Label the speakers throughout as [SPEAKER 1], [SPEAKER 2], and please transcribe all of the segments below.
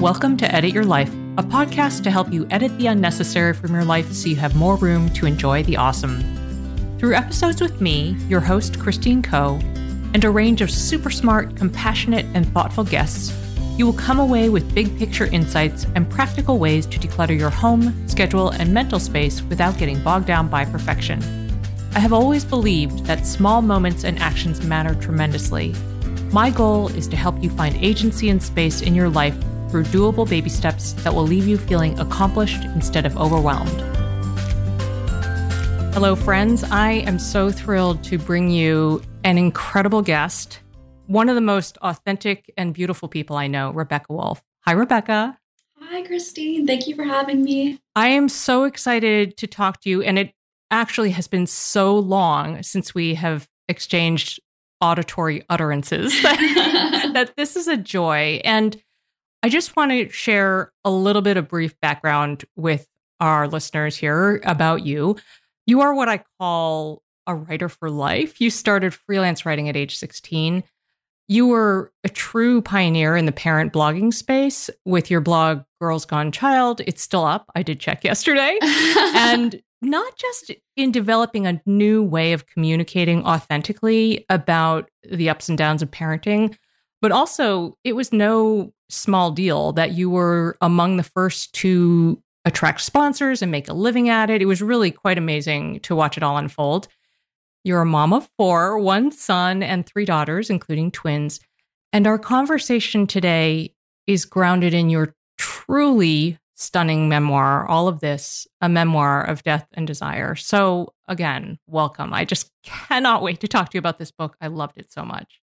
[SPEAKER 1] Welcome to Edit Your Life, a podcast to help you edit the unnecessary from your life so you have more room to enjoy the awesome. Through episodes with me, your host, Christine Koh, and a range of super smart, compassionate, and thoughtful guests, you will come away with big picture insights and practical ways to declutter your home, schedule, and mental space without getting bogged down by perfection. I have always believed that small moments and actions matter tremendously. My goal is to help you find agency and space in your life through doable baby steps that will leave you feeling accomplished instead of overwhelmed. Hello, friends. I am so thrilled to bring you an incredible guest, one of the most authentic and beautiful people I know, Rebecca Woolf. Hi, Rebecca.
[SPEAKER 2] Hi, Christine. Thank you for having me.
[SPEAKER 1] I am so excited to talk to you. And it actually has been so long since we have exchanged auditory utterances that, that this is a joy. And I just want to share a little bit of brief background with our listeners here about you. You are what I call a writer for life. You started freelance writing at age 16. You were a true pioneer in the parent blogging space with your blog Girls Gone Child. It's still up. I did check yesterday. and not just in developing a new way of communicating authentically about the ups and downs of parenting, but also it was no small deal that you were among the first to attract sponsors and make a living at it. It was really quite amazing to watch it all unfold. You're a mom of four, one son, and three daughters, including twins. And our conversation today is grounded in your truly stunning memoir, all of this, a memoir of death and desire. So, again, welcome. I just cannot wait to talk to you about this book. I loved it so much.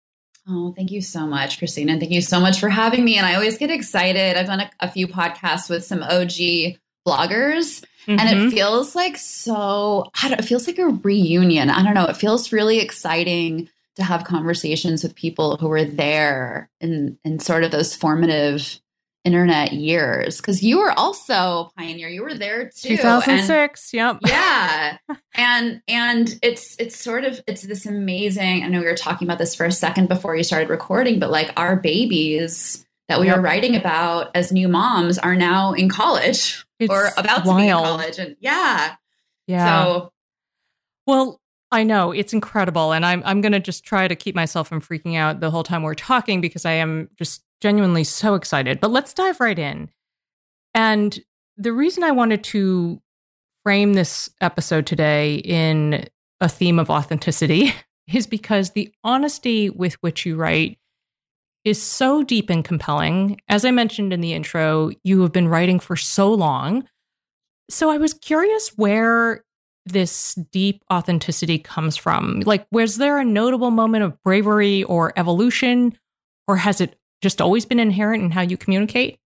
[SPEAKER 2] Oh, thank you so much, Christina. And thank you so much for having me. And I always get excited. I've done a, a few podcasts with some OG bloggers, mm-hmm. and it mm-hmm. feels like so, I don't, it feels like a reunion. I don't know. It feels really exciting to have conversations with people who were there in, in sort of those formative internet years. Because you were also pioneer. You were there too
[SPEAKER 1] 2006 and, yep.
[SPEAKER 2] Yeah. And and it's it's sort of it's this amazing i know we were talking about this for a second before you started recording but like our babies that we yep. were writing about as new moms are now in college it's or about wild. to be in college and yeah.
[SPEAKER 1] Yeah. So well I know it's incredible, and I'm I'm going to just try to keep myself from freaking out the whole time we're talking because I am just genuinely so excited. But let's dive right in. And the reason I wanted to frame this episode today in a theme of authenticity is because the honesty with which you write is so deep and compelling. As I mentioned in the intro, you have been writing for so long. So I was curious where this deep authenticity comes from. Like, was there a notable moment of bravery or evolution, or has it just always been inherent in how you communicate?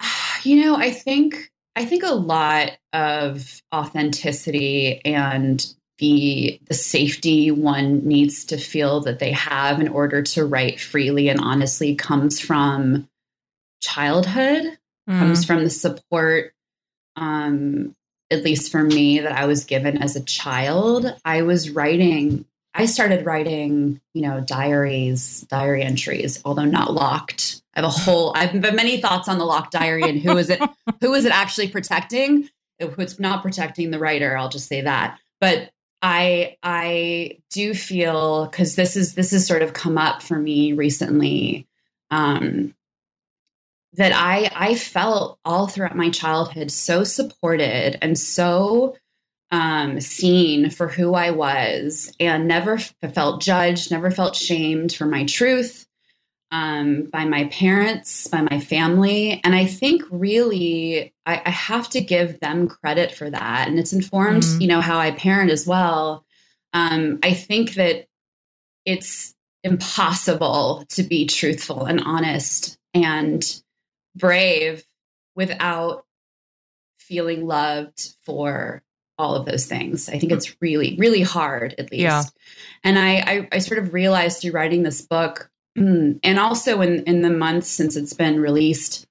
[SPEAKER 2] You know, I think I think a lot of authenticity and the the safety one needs to feel that they have in order to write freely and honestly comes from childhood, mm. comes from the support um, at least for me that I was given as a child. I was writing I started writing, you know, diaries, diary entries, although not locked. I have a whole I have many thoughts on the locked diary and who is it who is it actually protecting? Who's not protecting the writer, I'll just say that. But I I do feel cuz this is this has sort of come up for me recently um that I I felt all throughout my childhood so supported and so um, seen for who I was and never felt judged, never felt shamed for my truth um, by my parents, by my family. And I think really I, I have to give them credit for that. And it's informed, mm-hmm. you know, how I parent as well. Um, I think that it's impossible to be truthful and honest and brave without feeling loved for all of those things. I think mm. it's really, really hard, at least. Yeah. And I, I, I sort of realized through writing this book, mm, and also in in the months since it's been released,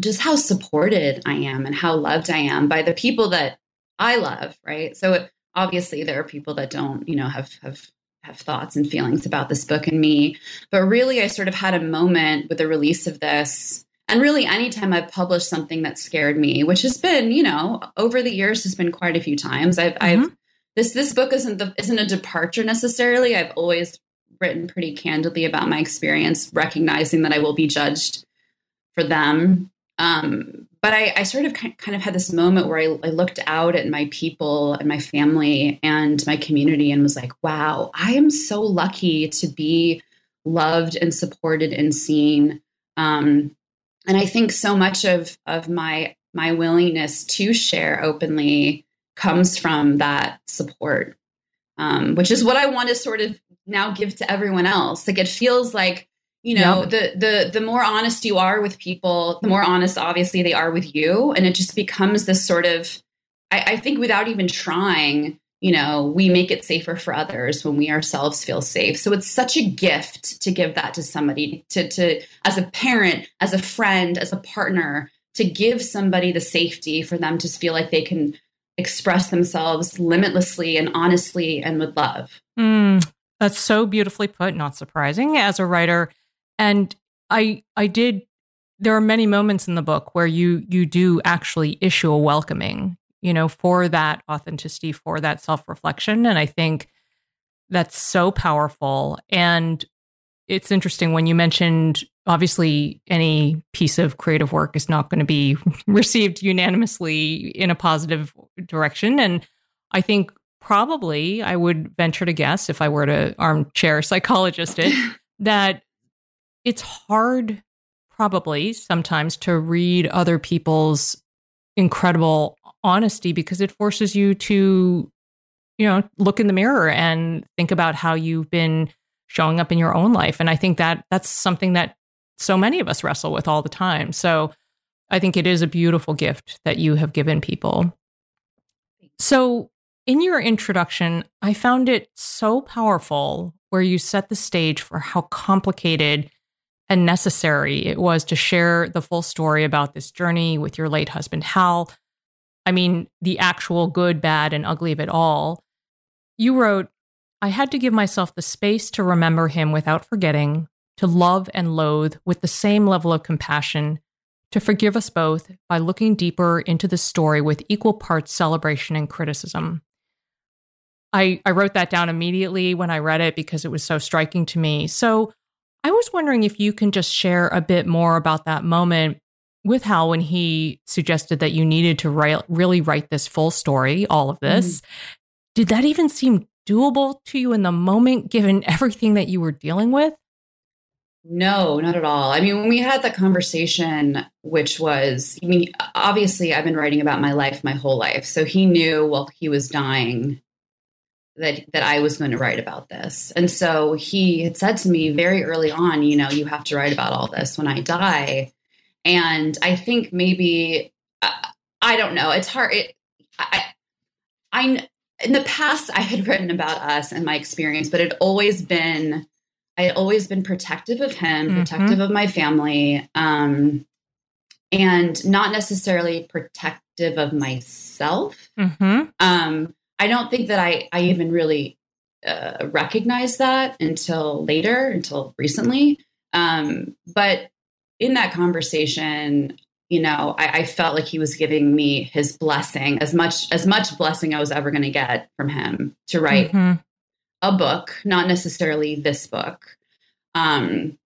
[SPEAKER 2] just how supported I am and how loved I am by the people that I love. Right. So it, obviously there are people that don't, you know, have have have thoughts and feelings about this book and me. But really, I sort of had a moment with the release of this. And really, anytime I've published something that scared me, which has been, you know, over the years, has been quite a few times. I've, mm-hmm. I've this this book isn't the isn't a departure necessarily. I've always written pretty candidly about my experience, recognizing that I will be judged for them. Um, but I, I, sort of kind of had this moment where I, I, looked out at my people and my family and my community and was like, wow, I am so lucky to be loved and supported and seen. Um, and I think so much of of my my willingness to share openly comes from that support, um, which is what I want to sort of now give to everyone else. Like it feels like you know the the the more honest you are with people the more honest obviously they are with you and it just becomes this sort of I, I, think without even trying you know we make it safer for others when we ourselves feel safe. So it's such a gift to give that to somebody to to as a parent as a friend as a partner to give somebody the safety for them to feel like they can express themselves limitlessly and honestly and with love.
[SPEAKER 1] Mm, that's so beautifully put not surprising as a writer. And I I did there are many moments in the book where you you do actually issue a welcoming, you know, for that authenticity, for that self-reflection. And I think that's so powerful. And it's interesting when you mentioned obviously any piece of creative work is not going to be received unanimously in a positive direction. And I think probably I would venture to guess if I were to armchair psychologist it that it's hard probably sometimes to read other people's incredible honesty because it forces you to you know look in the mirror and think about how you've been showing up in your own life. And i think that that's something that so many of us wrestle with all the time. So i think it is a beautiful gift that you have given people. So in your introduction i found it so powerful where you set the stage for how complicated and necessary it was to share the full story about this journey with your late husband, Hal. I mean, the actual good, bad, and ugly of it all. You wrote, I had to give myself the space to remember him without forgetting, to love and loathe with the same level of compassion, to forgive us both by looking deeper into the story with equal parts celebration and criticism. I, I wrote that down immediately when I read it because it was so striking to me. So, I was wondering if you can just share a bit more about that moment with Hal when he suggested that you needed to write, really write this full story, all of this. Mm. Did that even seem doable to you in the moment, given everything that you were dealing with?
[SPEAKER 2] No, not at all. I mean, when we had that conversation, which was, I mean, obviously, I've been writing about my life my whole life. So he knew while he was dying that that I was going to write about this. And so he had said to me very early on, you know, you have to write about all this when I die. And I think maybe uh, I don't know. It's hard. It, I, I in the past I had written about us and my experience, but it always been I had always been protective of him, mm-hmm. protective of my family, um, and not necessarily protective of myself. Mm-hmm. Um, I don't think that I, I even really uh, recognized that until later, until recently. Um, but in that conversation, you know, I, I, felt like he was giving me his blessing, as much as much blessing I was ever going to get from him to write mm-hmm. a book, not necessarily this book. Um,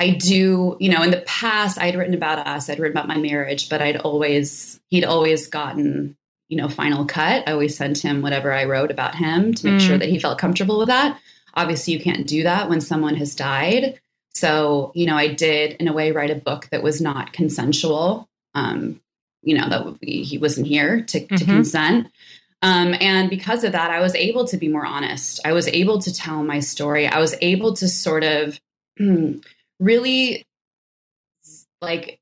[SPEAKER 2] I do, you know, in the past I'd written about us, I'd written about my marriage, but I'd always he'd always gotten you know, final cut. I always sent him whatever I wrote about him to make mm. sure that he felt comfortable with that. Obviously, you can't do that when someone has died. So, you know, I did in a way write a book that was not consensual. Um, you know, that would be, he wasn't here to, mm-hmm. to consent. Um, and because of that, I was able to be more honest. I was able to tell my story. I was able to sort of really like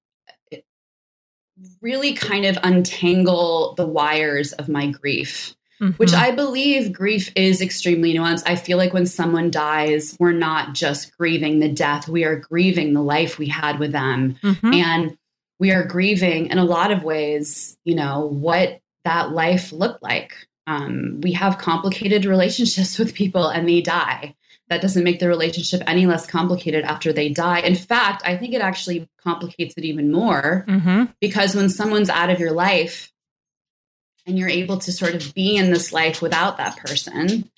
[SPEAKER 2] really kind of untangle the wires of my grief. Mm-hmm. Which I believe grief is extremely nuanced. I feel like when someone dies, we're not just grieving the death, we are grieving the life we had with them. Mm-hmm. And we are grieving in a lot of ways, you know, what that life looked like. um, we have complicated relationships with people and they die. That doesn't make the relationship any less complicated after they die. In fact, I think it actually complicates it even more mm-hmm. because when someone's out of your life and you're able to sort of be in this life without that person,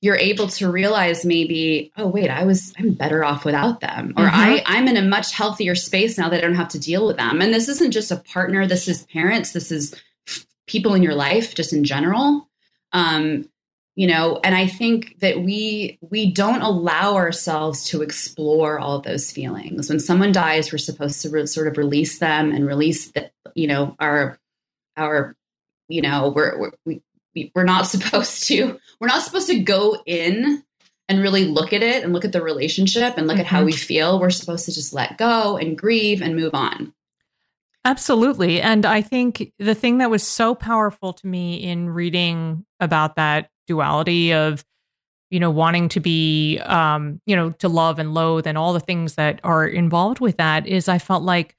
[SPEAKER 2] you're able to realize maybe, oh wait, I was I'm better off without them, or mm-hmm. I I'm in a much healthier space now that I don't have to deal with them. And this isn't just a partner. This is parents. This is people in your life, just in general. Um, you know, and I think that we we don't allow ourselves to explore all those feelings. When someone dies, we're supposed to re- sort of release them and release the, you know, our our you know, we're, we're we we're not supposed to we're not supposed to go in and really look at it and look at the relationship and look mm-hmm. at how mm-hmm. we feel. We're supposed to just let go and grieve and move on.
[SPEAKER 1] Absolutely. And I think the thing that was so powerful to me in reading about that duality of, you know, wanting to be, um, you know, to love and loathe and all the things that are involved with that is I felt like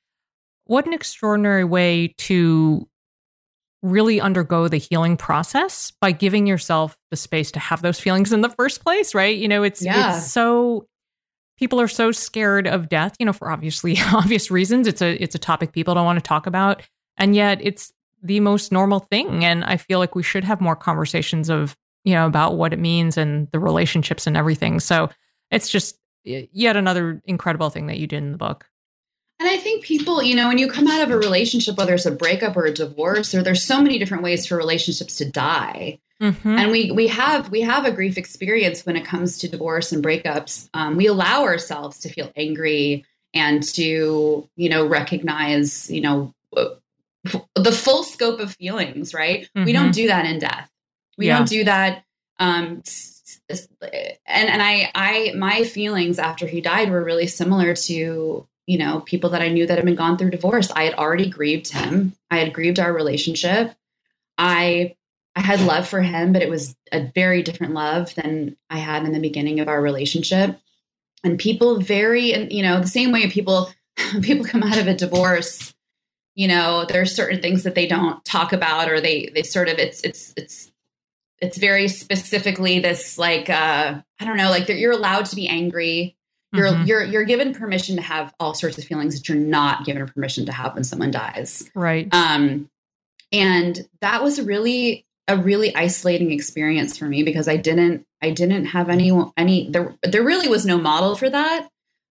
[SPEAKER 1] what an extraordinary way to really undergo the healing process by giving yourself the space to have those feelings in the first place, right? You know, it's yeah. it's so people are so scared of death, you know, for obviously obvious reasons. It's a it's a topic people don't want to talk about, and yet it's the most normal thing. And I feel like we should have more conversations of you know about what it means and the relationships and everything. So it's just yet another incredible thing that you did in the book.
[SPEAKER 2] And I think people, you know, when you come out of a relationship, whether it's a breakup or a divorce, or there's so many different ways for relationships to die. Mm-hmm. And we we have we have a grief experience when it comes to divorce and breakups. Um, we allow ourselves to feel angry and to you know recognize you know the full scope of feelings. Right? Mm-hmm. We don't do that in death. We yeah. don't do that. Um, and and I I my feelings after he died were really similar to you know people that I knew that had been gone through divorce. I had already grieved him. I had grieved our relationship. I I had love for him, but it was a very different love than I had in the beginning of our relationship. And people very, and you know, the same way people people come out of a divorce, you know, there are certain things that they don't talk about, or they they sort of it's it's it's it's very specifically this like uh I don't know, like you're allowed to be angry. You're mm-hmm. you're you're given permission to have all sorts of feelings that you're not given permission to have when someone dies.
[SPEAKER 1] Right.
[SPEAKER 2] Um, and that was really a really isolating experience for me because I didn't I didn't have any any there there really was no model for that.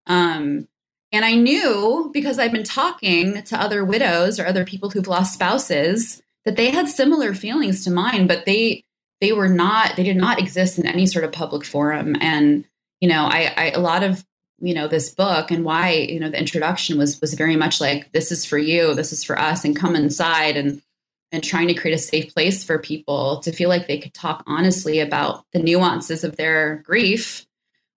[SPEAKER 2] Um and I knew because I've been talking to other widows or other people who've lost spouses that they had similar feelings to mine, but they they were not they did not exist in any sort of public forum. And you know, I, I a lot of you know this book and why you know the introduction was was very much like this is for you, this is for us, and come inside and and trying to create a safe place for people to feel like they could talk honestly about the nuances of their grief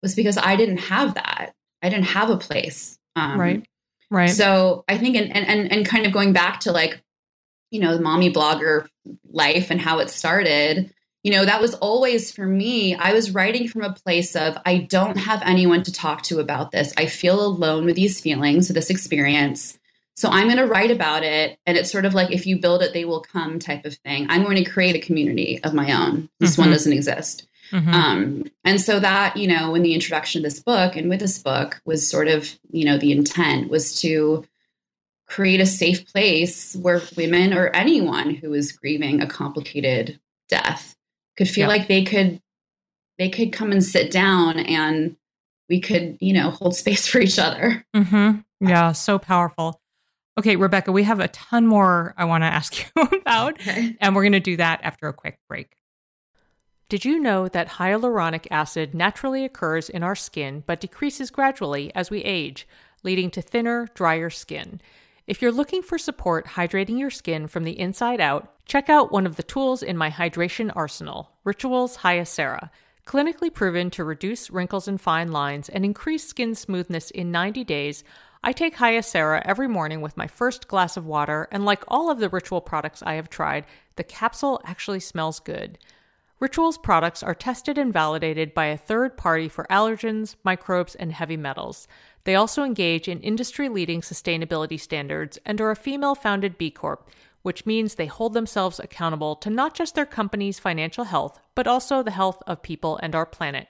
[SPEAKER 2] was because I didn't have that. I didn't have a place.
[SPEAKER 1] Um, right. Right.
[SPEAKER 2] So I think, and, and, and kind of going back to like, you know, the mommy blogger life and how it started, you know, that was always for me. I was writing from a place of, I don't have anyone to talk to about this. I feel alone with these feelings, with this experience. So I'm going to write about it. And it's sort of like if you build it, they will come type of thing. I'm going to create a community of my own. This mm-hmm. one doesn't exist. Mm-hmm. Um, and so that, you know, when the introduction of this book and with this book was sort of, you know, the intent was to create a safe place where women or anyone who is grieving a complicated death could feel yeah. like they could they could come and sit down and we could you know hold space for each other
[SPEAKER 1] mm-hmm. yeah so powerful Okay, Rebecca, we have a ton more I want to ask you about, okay. and we're going to do that after a quick break. Did you know that hyaluronic acid naturally occurs in our skin but decreases gradually as we age, leading to thinner, drier skin? If you're looking for support hydrating your skin from the inside out, check out one of the tools in my hydration arsenal, Rituals Hyacera. Clinically proven to reduce wrinkles and fine lines and increase skin smoothness in 90 days, I take Hyacera every morning with my first glass of water, and like all of the Ritual products I have tried, the capsule actually smells good. Ritual's products are tested and validated by a third party for allergens, microbes, and heavy metals. They also engage in industry leading sustainability standards and are a female founded B Corp, which means they hold themselves accountable to not just their company's financial health, but also the health of people and our planet.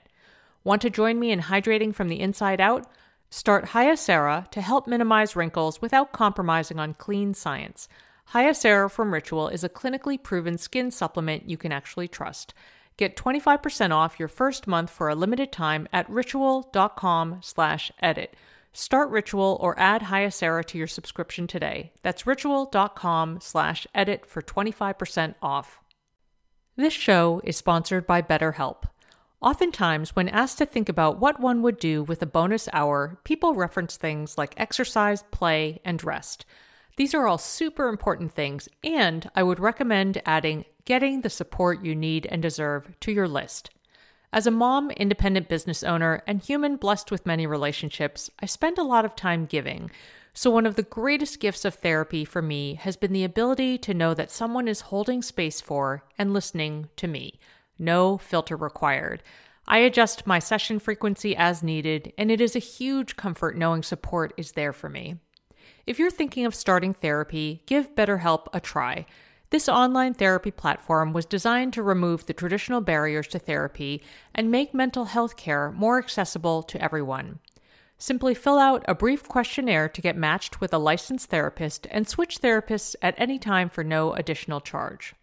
[SPEAKER 1] Want to join me in hydrating from the inside out? Start Hyacera to help minimize wrinkles without compromising on clean science. Hyacera from Ritual is a clinically proven skin supplement you can actually trust. Get 25% off your first month for a limited time at ritual.com slash edit. Start Ritual or add Hyacera to your subscription today. That's ritual.com slash edit for 25% off. This show is sponsored by BetterHelp. Oftentimes, when asked to think about what one would do with a bonus hour, people reference things like exercise, play, and rest. These are all super important things, and I would recommend adding getting the support you need and deserve to your list. As a mom, independent business owner, and human blessed with many relationships, I spend a lot of time giving. So, one of the greatest gifts of therapy for me has been the ability to know that someone is holding space for and listening to me. No filter required. I adjust my session frequency as needed, and it is a huge comfort knowing support is there for me. If you're thinking of starting therapy, give BetterHelp a try. This online therapy platform was designed to remove the traditional barriers to therapy and make mental health care more accessible to everyone. Simply fill out a brief questionnaire to get matched with a licensed therapist and switch therapists at any time for no additional charge.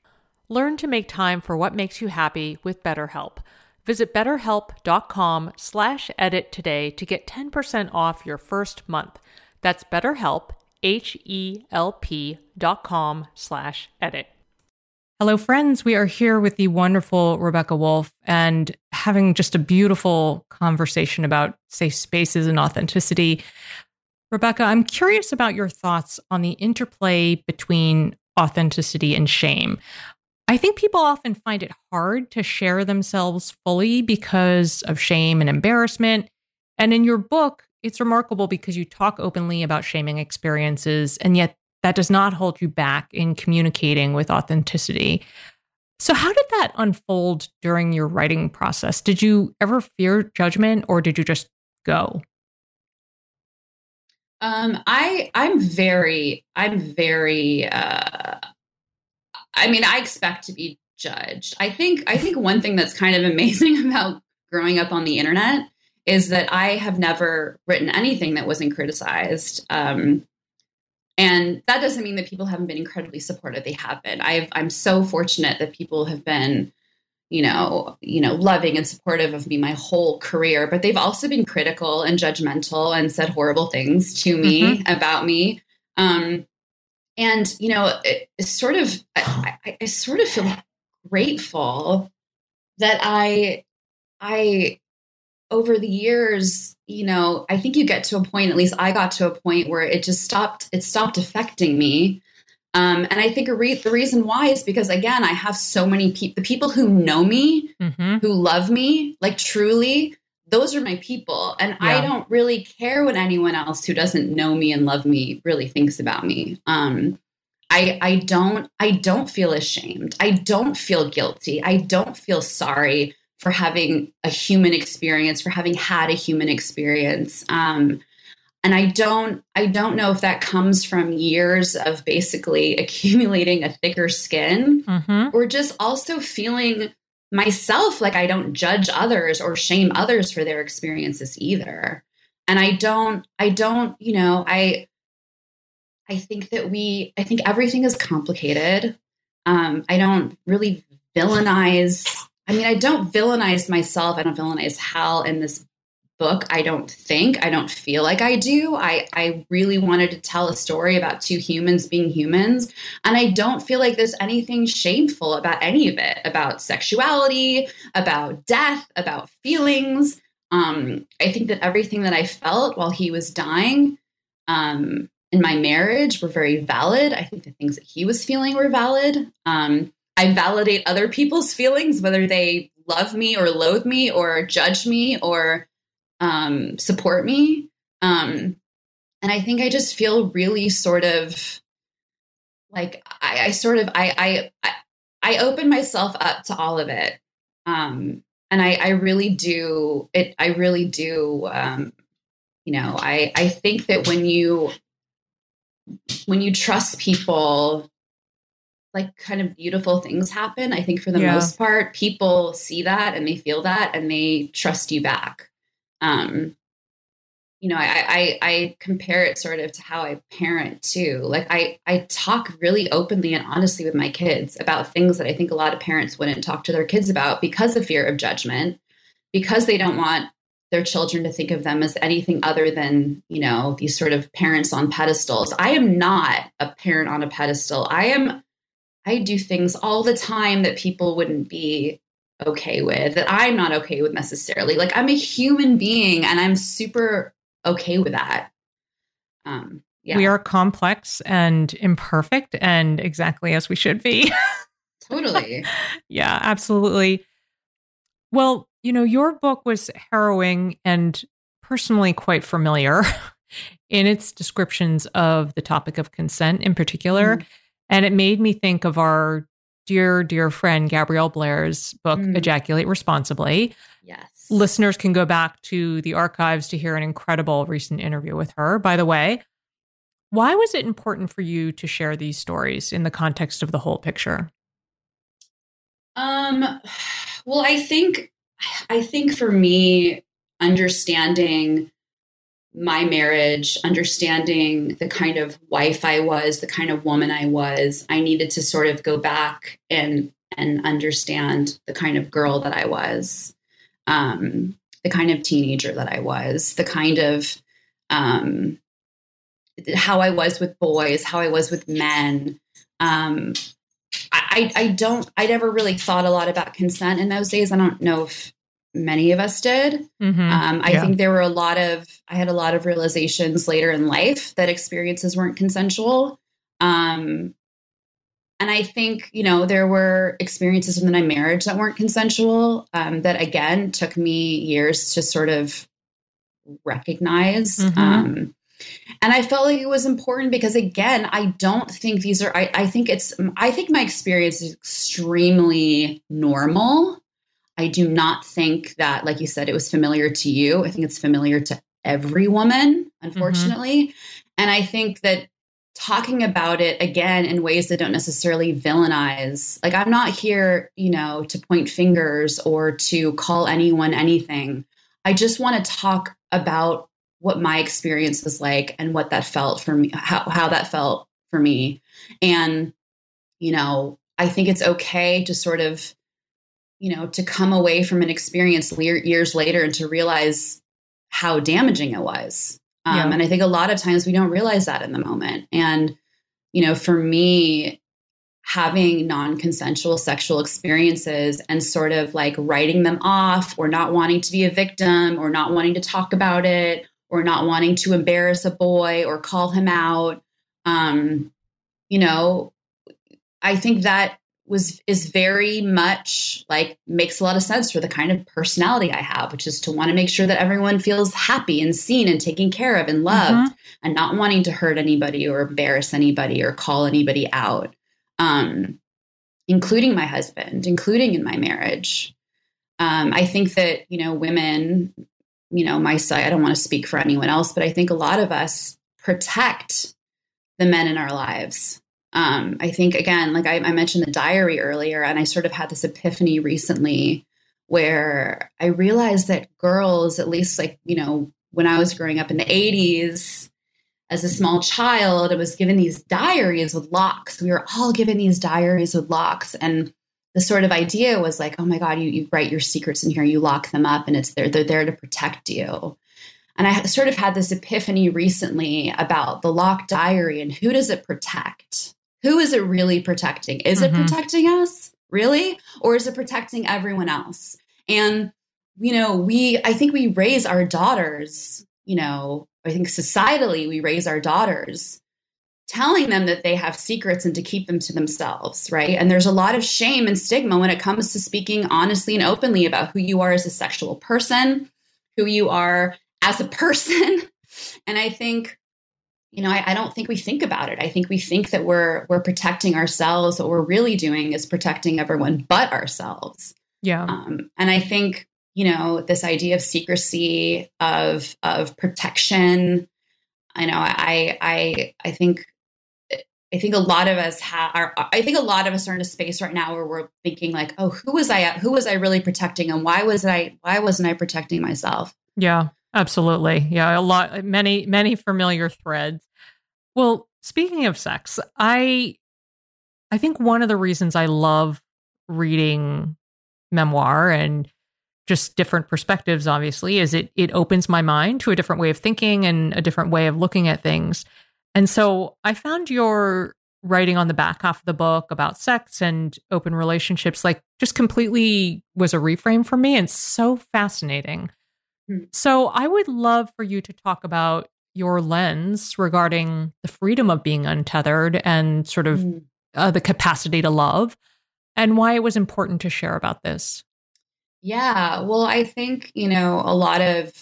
[SPEAKER 1] Learn to make time for what makes you happy with BetterHelp. Visit betterhelp.com/edit today to get 10% off your first month. That's BetterHelp H-E-L-P dot com slash edit. Hello, friends. We are here with the wonderful Rebecca Woolf and having just a beautiful conversation about safe spaces and authenticity. Rebecca, I'm curious about your thoughts on the interplay between authenticity and shame. I think people often find it hard to share themselves fully because of shame and embarrassment. And in your book, it's remarkable because you talk openly about shaming experiences, and yet that does not hold you back in communicating with authenticity. So, how did that unfold during your writing process? Did you ever fear judgment or did you just go?
[SPEAKER 2] Um, I I'm very I'm very uh, I mean I expect to be judged. I think I think one thing that's kind of amazing about growing up on the internet is that I have never written anything that wasn't criticized. Um, and that doesn't mean that people haven't been incredibly supportive. They have been. i am so fortunate that people have been, you know, you know, loving and supportive of me my whole career. But they've also been critical and judgmental and said horrible things to me mm-hmm. about me. Um, and you know, it, it's sort of, I, I, I sort of feel grateful that I, I over the years, you know, I think you get to a point, at least I got to a point where it just stopped, it stopped affecting me. Um, and I think re- the reason why is because, again, I have so many people, the people who know me, mm-hmm. who love me, like truly, those are my people. And yeah. I don't really care what anyone else who doesn't know me and love me really thinks about me. Um, I, I don't I don't feel ashamed. I don't feel guilty. I don't feel sorry for having a human experience, for having had a human experience. Um, and I don't I don't know if that comes from years of basically accumulating a thicker skin mm-hmm. or just also feeling myself like I don't judge others or shame others for their experiences either. And I don't I don't, you know, I I think that we I think everything is complicated. Um, I don't really villainize I mean, I don't villainize myself. I don't villainize Hal in this book. I don't think. I don't feel like I do. I, I really wanted to tell a story about two humans being humans. And I don't feel like there's anything shameful about any of it about sexuality, about death, about feelings. Um, I think that everything that I felt while he was dying um, in my marriage were very valid. I think the things that he was feeling were valid. Um, I validate other people's feelings, whether they love me or loathe me or judge me or um, support me. Um, and I think I just feel really sort of like I, I sort of I, I I open myself up to all of it. Um, and I, I really do it. I really do. Um, you know, I I think that when you when you trust people like kind of beautiful things happen. I think for the yeah. most part, people see that and they feel that and they trust you back. Um, you know, I, I, I compare it sort of to how I parent too. Like I I talk really openly and honestly with my kids about things that I think a lot of parents wouldn't talk to their kids about because of fear of judgment, because they don't want their children to think of them as anything other than, you know, these sort of parents on pedestals. I am not a parent on a pedestal. I am I do things all the time that people wouldn't be okay with, that I'm not okay with necessarily. Like I'm a human being and I'm super okay with that.
[SPEAKER 1] Um, yeah. We are complex and imperfect and exactly as we should be.
[SPEAKER 2] totally.
[SPEAKER 1] yeah, absolutely. Well, you know, your book was harrowing and personally quite familiar in its descriptions of the topic of consent in particular. Mm. And it made me think of our dear, dear friend Gabrielle Blair's book, mm. Ejaculate Responsibly.
[SPEAKER 2] Yes.
[SPEAKER 1] Listeners can go back to the archives to hear an incredible recent interview with her. By the way, why was it important for you to share these stories in the context of the whole picture?
[SPEAKER 2] Um, well, I think, I think for me, understanding my marriage, understanding the kind of wife I was, the kind of woman I was, I needed to sort of go back and and understand the kind of girl that I was, um, the kind of teenager that I was, the kind of um, how I was with boys, how I was with men. Um, I, I don't, I never really thought a lot about consent in those days. I don't know if many of us did. Mm-hmm. Um, I yeah. think there were a lot of, I had a lot of realizations later in life that experiences weren't consensual. Um, and I think, you know, there were experiences in my marriage that weren't consensual um, that, again, took me years to sort of recognize. Mm-hmm. Um, and I felt like it was important because, again, I don't think these are, I, I think it's, I think my experience is extremely normal. I do not think that, like you said, it was familiar to you. I think it's familiar to every woman, mm-hmm. unfortunately. Mm-hmm. And I think that talking about it again in ways that don't necessarily villainize, like I'm not here, you know, to point fingers or to call anyone anything. I just want to talk about what my experience was like and what that felt for me, how, how that felt for me. And, you know, I think it's okay to sort of you know, to come away from an experience years later and to realize how damaging it was. Um, yeah. And I think a lot of times we don't realize that in the moment. And, you know, for me, having non consensual sexual experiences and sort of like writing them off or not wanting to be a victim or not wanting to talk about it or not wanting to embarrass a boy or call him out. Um, you know, I think that was is very much like makes a lot of sense for the kind of personality I have, which is to want to make sure that everyone feels happy and seen and taken care of and loved, mm-hmm. and not wanting to hurt anybody or embarrass anybody or call anybody out, um, including my husband, including in my marriage. Um, I think that you know women, you know, my side. I don't want to speak for anyone else, but I think a lot of us protect the men in our lives um, I think again, like I, I mentioned the diary earlier, and I sort of had this epiphany recently where I realized that girls, at least like, you know, when I was growing up in the 80s, as a small child, I was given these diaries with locks. We were all given these diaries with locks. And the sort of idea was like, oh my God, you, you write your secrets in here, you lock them up, and it's there, they're there to protect you. And I sort of had this epiphany recently about the locked diary and who does it protect? Who is it really protecting? Is mm-hmm. it protecting us really? Or is it protecting everyone else? And, you know, we, I think we raise our daughters, you know, I think societally we raise our daughters telling them that they have secrets and to keep them to themselves, right? And there's a lot of shame and stigma when it comes to speaking honestly and openly about who you are as a sexual person, who you are as a person. And I think you know, I, I, don't think we think about it. I think we think that we're we're protecting ourselves. What we're really doing is protecting everyone but ourselves.
[SPEAKER 1] Yeah. Um,
[SPEAKER 2] and I think you know this idea of secrecy, of of protection. I know I I I think I think a lot of us have are I think a lot of us are in a space right now where we're thinking like, oh, who was I who was I really protecting and why was I why wasn't I protecting myself?
[SPEAKER 1] Yeah, absolutely. Yeah, a lot many many familiar threads. Well, speaking of sex, I I think one of the reasons I love reading memoir and just different perspectives obviously is it it opens my mind to a different way of thinking and a different way of looking at things and so I found your writing on the back half of the book about sex and open relationships like just completely was a reframe for me and so fascinating. Mm. So I would love for you to talk about your lens regarding the freedom of being untethered and sort of mm. uh, the capacity to love and why it was important to share about this.
[SPEAKER 2] Yeah, well, I think, you know, a lot of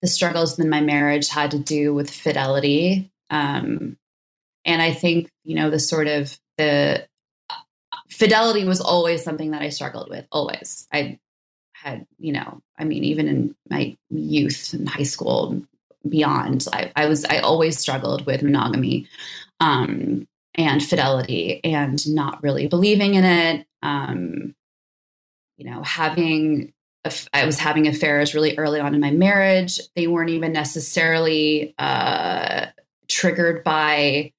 [SPEAKER 2] the struggles in my marriage had to do with fidelity um, and I think, you know, the sort of the fidelity was always something that I struggled with, always. I had, you know, I mean, even in my youth and high school beyond, I, I was, I always struggled with monogamy um, and fidelity and not really believing in it. Um, you know, having I was having affairs really early on in my marriage. They weren't even necessarily uh, triggered by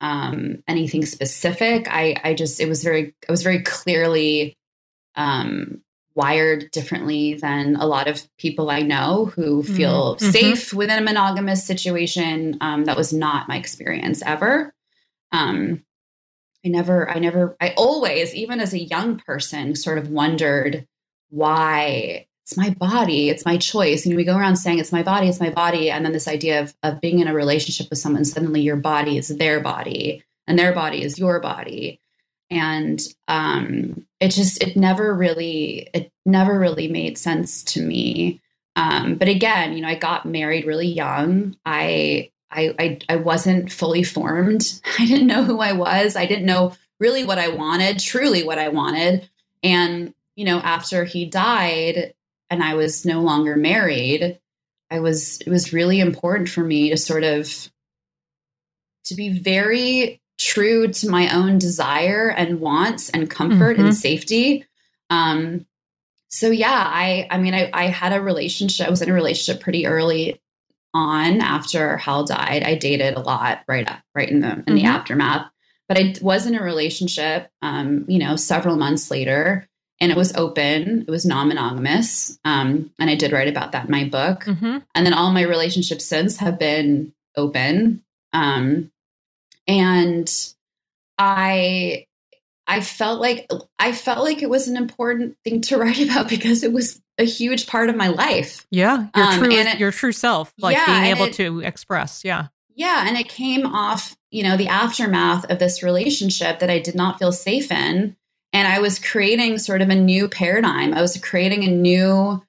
[SPEAKER 2] um, anything specific. I, I just, it was very, I was very clearly um, wired differently than a lot of people I know who mm-hmm. feel mm-hmm. safe within a monogamous situation. Um, that was not my experience ever. Um, I never, I never, I always, even as a young person, sort of wondered why it's my body, it's my choice. You know, we go around saying it's my body, it's my body. And then this idea of, of being in a relationship with someone, suddenly your body is their body and their body is your body. And um, it just, it never really, it never really made sense to me. Um, but again, you know, I got married really young. I, I, I, I wasn't fully formed. I didn't know who I was. I didn't know really what I wanted, truly what I wanted. And, you know, after he died, and I was no longer married, I was it was really important for me to sort of to be very true to my own desire and wants and comfort mm-hmm. and safety. Um, so yeah, I I mean I, I had a relationship. I was in a relationship pretty early on after Hal died. I dated a lot right up right in the in mm-hmm. the aftermath. But I was in a relationship, um, you know, several months later and it was open it was non-monogamous um, and i did write about that in my book mm-hmm. and then all my relationships since have been open um, and i i felt like i felt like it was an important thing to write about because it was a huge part of my life
[SPEAKER 1] yeah your um, true it, your true self like yeah, being able it, to express yeah
[SPEAKER 2] yeah and it came off you know the aftermath of this relationship that i did not feel safe in and I was creating sort of a new paradigm. I was creating a new.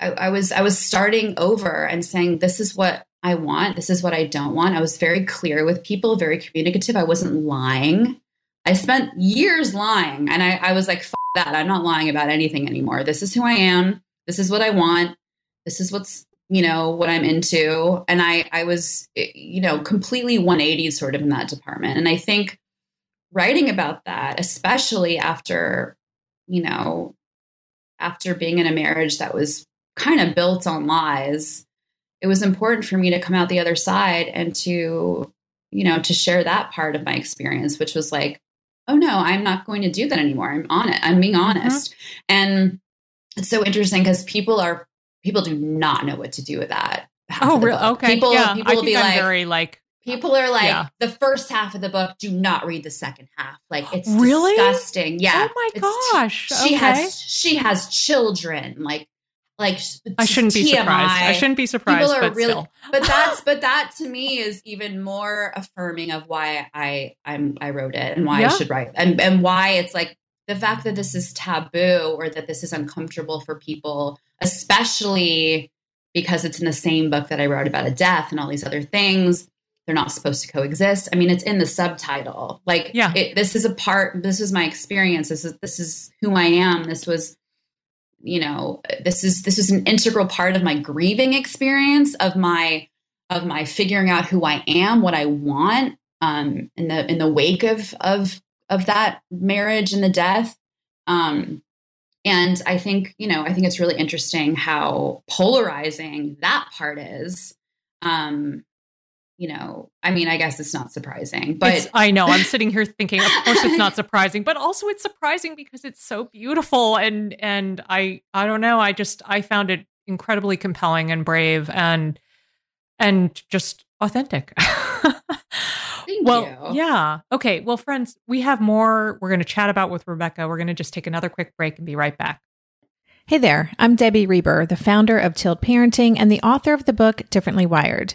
[SPEAKER 2] I, I was I was starting over and saying, "This is what I want. This is what I don't want." I was very clear with people, very communicative. I wasn't lying. I spent years lying, and I, I was like, "That I'm not lying about anything anymore. This is who I am. This is what I want. This is what's you know what I'm into." And I I was eh, you know completely 180 sort of in that department. And I think writing about that, especially after, you know, after being in a marriage that was kind of built on lies, it was important for me to come out the other side and to, you know, to share that part of my experience, which was like, oh no, I'm not going to do that anymore. I'm on it. I'm being mm-hmm. honest. Mm-hmm. And it's so interesting because people are people do not know what to do with that.
[SPEAKER 1] Oh, really? Okay.
[SPEAKER 2] People,
[SPEAKER 1] yeah,
[SPEAKER 2] people will be
[SPEAKER 1] I'm
[SPEAKER 2] like,
[SPEAKER 1] very like
[SPEAKER 2] People are like, yeah. the first half of the book, do not read the second half. Like it's
[SPEAKER 1] really
[SPEAKER 2] disgusting. Yeah.
[SPEAKER 1] Oh my gosh.
[SPEAKER 2] She okay. has she has children. Like like
[SPEAKER 1] I shouldn't TMI. be surprised. I shouldn't be surprised. People are but really, still.
[SPEAKER 2] but that's but that to me is even more affirming of why I I'm I wrote it and why yeah. I should write and and why it's like the fact that this is taboo or that this is uncomfortable for people, especially because it's in the same book that I wrote about a death and all these other things they're not supposed to coexist. I mean, it's in the subtitle. Like, yeah, it, this is a part. This is my experience. This is this is who I am. This was, you know, this is this is an integral part of my grieving experience of my of my figuring out who I am, what I want, um, in the in the wake of of of that marriage and the death. Um, and I think, you know, I think it's really interesting how polarizing that part is. Um, you know, I mean, I guess it's not surprising, but
[SPEAKER 1] it's, I know I'm sitting here thinking, of course, it's not surprising, but also it's surprising because it's so beautiful and and I I don't know, I just I found it incredibly compelling and brave and and just authentic. well, you. yeah. Okay. Well, friends, we have more we're going to chat about with Rebecca. We're going to just take another quick break and be right back.
[SPEAKER 3] Hey there. I'm Debbie Reber, the founder of Tilt Parenting and the author of the book Differently Wired.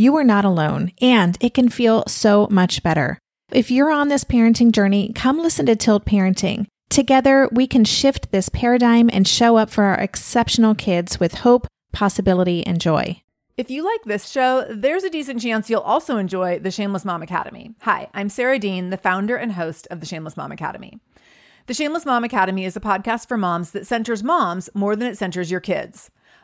[SPEAKER 3] you are not alone, and it can feel so much better. If you're on this parenting journey, come listen to Tilt Parenting. Together, we can shift this paradigm and show up for our exceptional kids with hope, possibility, and joy.
[SPEAKER 4] If you like this show, there's a decent chance you'll also enjoy the Shameless Mom Academy. Hi, I'm Sarah Dean, the founder and host of the Shameless Mom Academy. The Shameless Mom Academy is a podcast for moms that centers moms more than it centers your kids.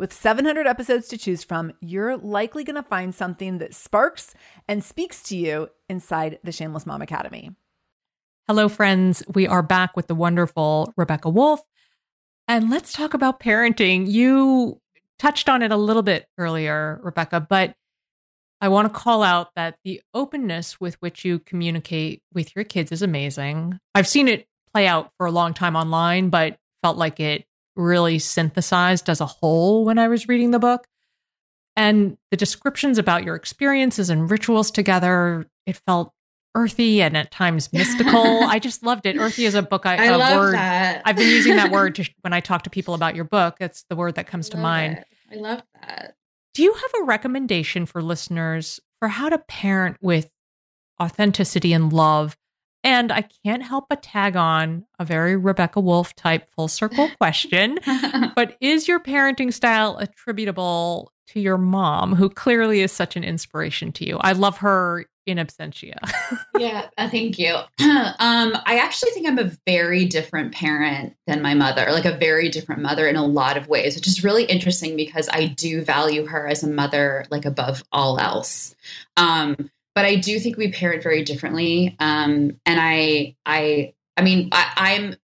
[SPEAKER 4] With 700 episodes to choose from, you're likely going to find something that sparks and speaks to you inside the Shameless Mom Academy.
[SPEAKER 1] Hello, friends. We are back with the wonderful Rebecca Woolf. And let's talk about parenting. You touched on it a little bit earlier, Rebecca, but I want to call out that the openness with which you communicate with your kids is amazing. I've seen it play out for a long time online, but felt like it really synthesized as a whole when I was reading the book. And the descriptions about your experiences and rituals together, it felt earthy and at times mystical. I just loved it. Earthy is a book I,
[SPEAKER 2] I
[SPEAKER 1] a
[SPEAKER 2] love
[SPEAKER 1] word
[SPEAKER 2] that.
[SPEAKER 1] I've been using that word to, when I talk to people about your book. It's the word that comes to mind.
[SPEAKER 2] It. I love that.
[SPEAKER 1] Do you have a recommendation for listeners for how to parent with authenticity and love and I can't help but tag on a very Rebecca Woolf type full circle question. but is your parenting style attributable to your mom, who clearly is such an inspiration to you? I love her in absentia.
[SPEAKER 2] yeah, uh, thank you. Um, I actually think I'm a very different parent than my mother, like a very different mother in a lot of ways, which is really interesting because I do value her as a mother, like above all else. Um, but I do think we parent very differently. Um, and I, I, I mean, I, I'm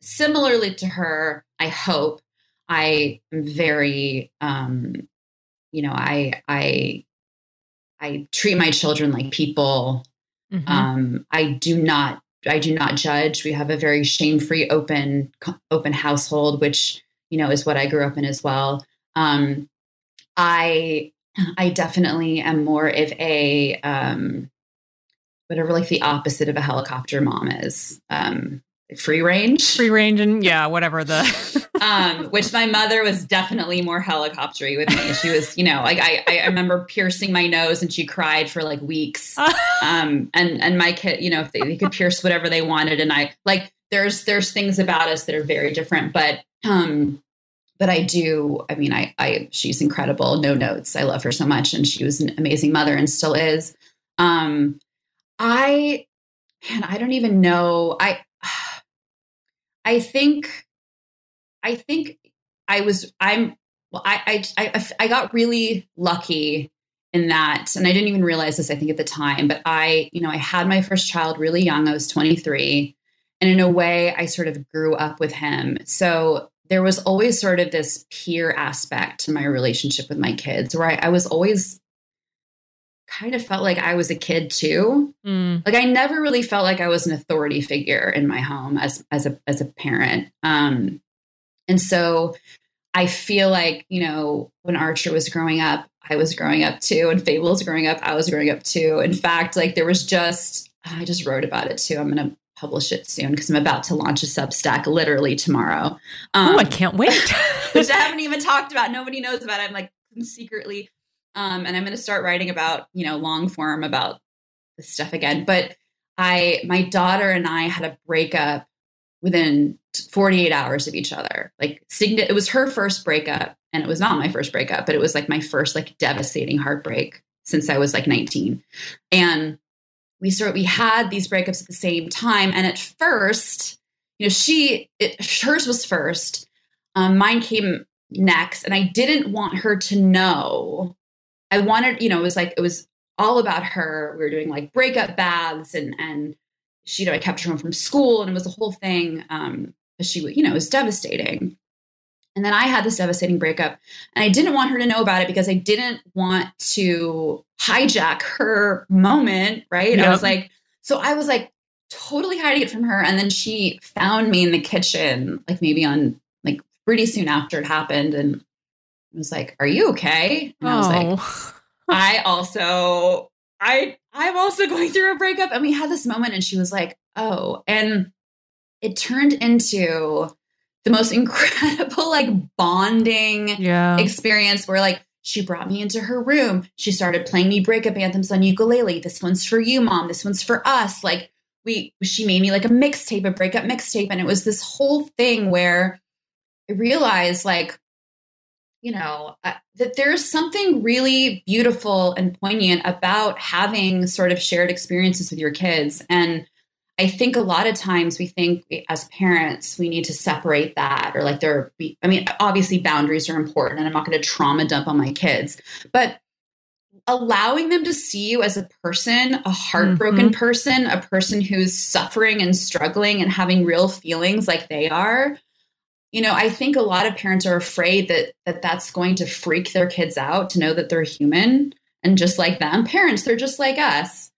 [SPEAKER 2] similarly to her. I hope I am very, um, you know, I, I, I treat my children like people. Mm-hmm. Um, I do not, I do not judge. We have a very shame-free, open, open household, which you know is what I grew up in as well. Um, I I definitely am more of a um, whatever like the opposite of a helicopter mom is. Um, free range.
[SPEAKER 1] Free range and yeah, whatever the
[SPEAKER 2] um, which my mother was definitely more helicoptery with me. She was, you know, like I, I remember piercing my nose and she cried for like weeks. um, and and my kid, you know, if they, they could pierce whatever they wanted, and I like there's there's things about us that are very different, but um but I do, I mean, I I she's incredible, no notes. I love her so much and she was an amazing mother and still is. Um I and I don't even know. I I think I think I was I'm well I I I, I got really lucky in that and I didn't even realize this I think at the time but I you know I had my first child really young I was 23 and in a way I sort of grew up with him so there was always sort of this peer aspect to my relationship with my kids where I, I was always kind of felt like I was a kid too. Mm. Like I never really felt like I was an authority figure in my home as as a as a parent. Um, and so I feel like you know when Archer was growing up, I was growing up too, and Fable was growing up, I was growing up too. In fact, like there was just I just wrote about it too. I'm gonna publish it soon because I'm about to launch a Substack literally tomorrow.
[SPEAKER 1] Um, oh, I can't wait!
[SPEAKER 2] which I haven't even talked about. Nobody knows about. It. I'm like secretly um, and I'm going to start writing about, you know, long form about this stuff again. But I, my daughter and I had a breakup within 48 hours of each other. Like, it was her first breakup, and it was not my first breakup, but it was like my first like devastating heartbreak since I was like 19. And we sort we had these breakups at the same time. And at first, you know, she it, hers was first. Um, mine came next, and I didn't want her to know I wanted, you know, it was like it was all about her. We were doing like breakup baths and and she, you know, I kept her home from school and it was a whole thing. Um, she, you know, it was devastating. And then I had this devastating breakup, and I didn't want her to know about it because I didn't want to hijack her moment. Right? Yep. I was like, so I was like totally hiding it from her, and then she found me in the kitchen, like maybe on like pretty soon after it happened, and was like, "Are you okay?" And I was like, oh. "I also, I, I'm also going through a breakup." And we had this moment, and she was like, "Oh," and it turned into the most incredible like bonding
[SPEAKER 1] yeah.
[SPEAKER 2] experience where like she brought me into her room. She started playing me breakup anthems on ukulele. This one's for you, mom. This one's for us. Like we, she made me like a mixtape, a breakup mixtape, and it was this whole thing where I realized like you know, uh, that there's something really beautiful and poignant about having sort of shared experiences with your kids. And I think a lot of times we think as parents, we need to separate that or like there, be, I mean, obviously boundaries are important and I'm not going to trauma dump on my kids, but allowing them to see you as a person, a heartbroken mm-hmm. person, a person who's suffering and struggling and having real feelings like they are you know i think a lot of parents are afraid that that that's going to freak their kids out to know that they're human and just like them parents they're just like us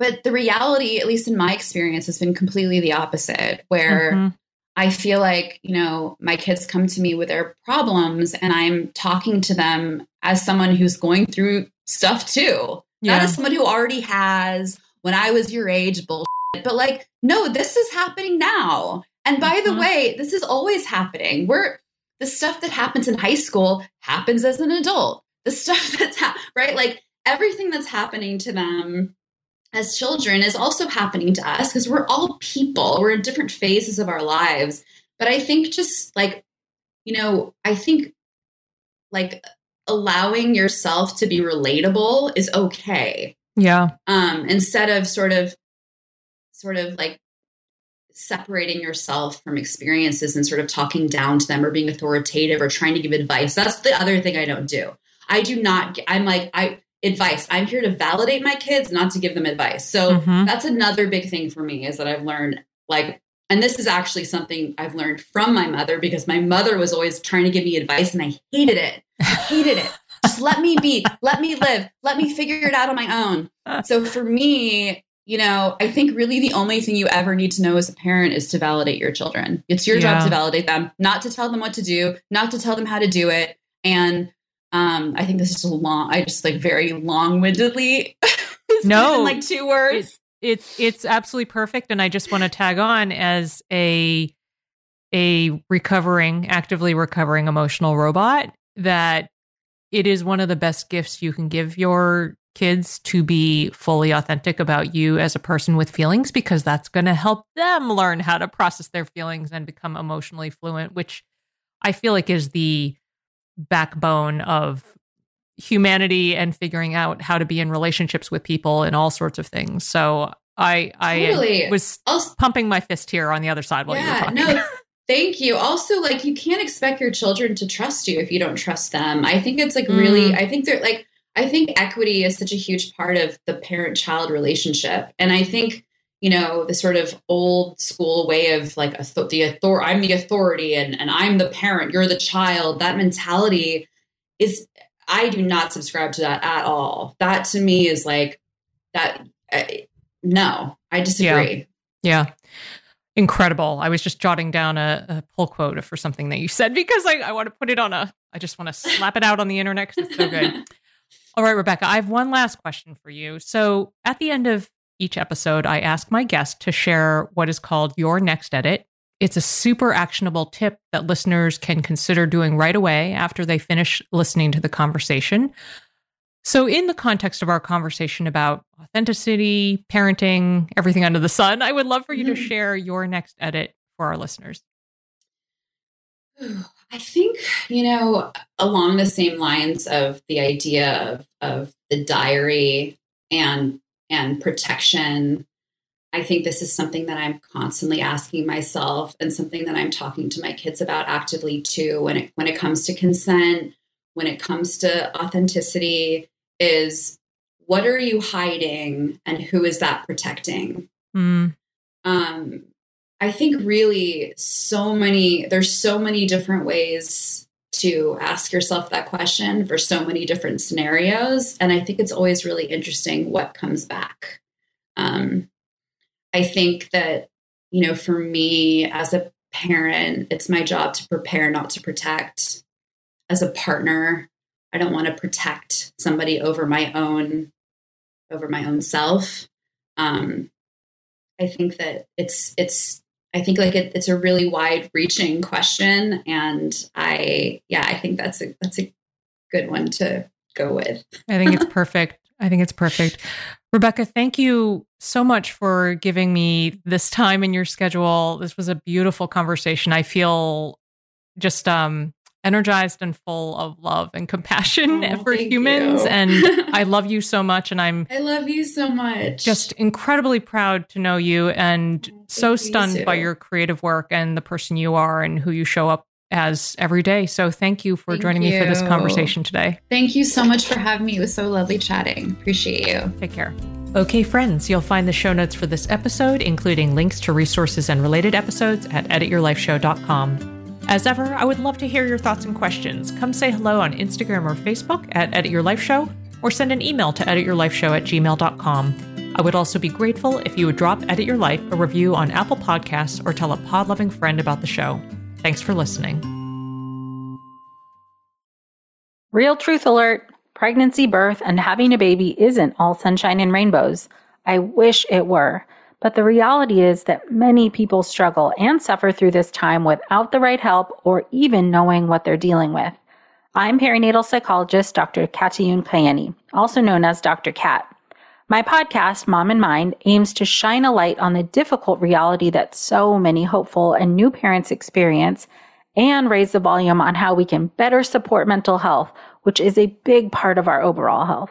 [SPEAKER 2] but the reality at least in my experience has been completely the opposite where mm-hmm. i feel like you know my kids come to me with their problems and i'm talking to them as someone who's going through stuff too yeah. not as someone who already has when i was your age bullshit but like no this is happening now and by the mm-hmm. way, this is always happening. We're the stuff that happens in high school happens as an adult. The stuff that's ha- right, like everything that's happening to them as children is also happening to us because we're all people. We're in different phases of our lives. But I think just like, you know, I think like allowing yourself to be relatable is okay.
[SPEAKER 1] Yeah.
[SPEAKER 2] Um, instead of sort of sort of like separating yourself from experiences and sort of talking down to them or being authoritative or trying to give advice. That's the other thing I don't do. I do not, I'm like, I, advice. I'm here to validate my kids, not to give them advice. So mm-hmm. that's another big thing for me is that I've learned like, and this is actually something I've learned from my mother because my mother was always trying to give me advice and I hated it. I hated it. Just let me be, let me live, let me figure it out on my own. So for me, you know, I think really the only thing you ever need to know as a parent is to validate your children. It's your yeah. job to validate them, not to tell them what to do, not to tell them how to do it. And um, I think this is a long, I just like very long windedly.
[SPEAKER 1] no,
[SPEAKER 2] like two words.
[SPEAKER 1] It's, it's, it's absolutely perfect. And I just want to tag on as a, a recovering, actively recovering emotional robot that it is one of the best gifts you can give your kids to be fully authentic about you as a person with feelings because that's going to help them learn how to process their feelings and become emotionally fluent, which I feel like is the backbone of humanity and figuring out how to be in relationships with people and all sorts of things. So I I totally. was also, pumping my fist here on the other side while yeah, you were talking. No,
[SPEAKER 2] thank you. Also, like you can't expect your children to trust you if you don't trust them. I think it's like mm. really. I think they're like. I think equity is such a huge part of the parent-child relationship, and I think you know the sort of old school way of like the author. I'm the authority, and and I'm the parent. You're the child. That mentality is. I do not subscribe to that at all. That to me is like that. Uh, no, I disagree.
[SPEAKER 1] Yeah. yeah. Incredible. I was just jotting down a, a pull quote for something that you said because I, I want to put it on a, I just want to slap it out on the internet because it's so good. All right, Rebecca, I have one last question for you. So at the end of each episode, I ask my guest to share what is called your next edit. It's a super actionable tip that listeners can consider doing right away after they finish listening to the conversation. So, in the context of our conversation about authenticity, parenting, everything under the sun, I would love for you to hmm. share your next edit for our listeners.
[SPEAKER 2] I think, you know, along the same lines of the idea of, of the diary and and protection, I think this is something that I'm constantly asking myself and something that I'm talking to my kids about actively too when it when it comes to consent, when it comes to authenticity is what are you hiding and who is that protecting? Mm. Um, I think really so many, there's so many different ways to ask yourself that question for so many different scenarios. And I think it's always really interesting what comes back. Um, I think that, you know, for me as a parent, it's my job to prepare, not to protect. As a partner, I don't want to protect somebody over my own over my own self. Um, I think that it's it's I think like it, it's a really wide reaching question, and I yeah I think that's a that's a good one to go with.
[SPEAKER 1] I think it's perfect. I think it's perfect. Rebecca, thank you so much for giving me this time in your schedule. This was a beautiful conversation. I feel just um energized and full of love and compassion oh, for humans. and I love you so much. And I'm
[SPEAKER 2] I love you so much.
[SPEAKER 1] Just incredibly proud to know you and oh, so stunned you by your creative work and the person you are and who you show up as every day. So thank you for thank joining you. me for this conversation today.
[SPEAKER 2] Thank you so much for having me. It was so lovely chatting. Appreciate you.
[SPEAKER 1] Take care. Okay, friends, you'll find the show notes for this episode, including links to resources and related episodes at edityourlifeshow.com. As ever, I would love to hear your thoughts and questions. Come say hello on Instagram or Facebook at Edit Your Life Show, or send an email to edityourlifeshow at gmail.com. I would also be grateful if you would drop Edit Your Life a review on Apple Podcasts or tell a pod loving friend about the show. Thanks for listening.
[SPEAKER 5] Real truth alert pregnancy, birth, and having a baby isn't all sunshine and rainbows. I wish it were. But the reality is that many people struggle and suffer through this time without the right help or even knowing what they're dealing with. I'm perinatal psychologist Dr. Katayune Kaeni, also known as Dr. Kat. My podcast, Mom and Mind, aims to shine a light on the difficult reality that so many hopeful and new parents experience and raise the volume on how we can better support mental health, which is a big part of our overall health.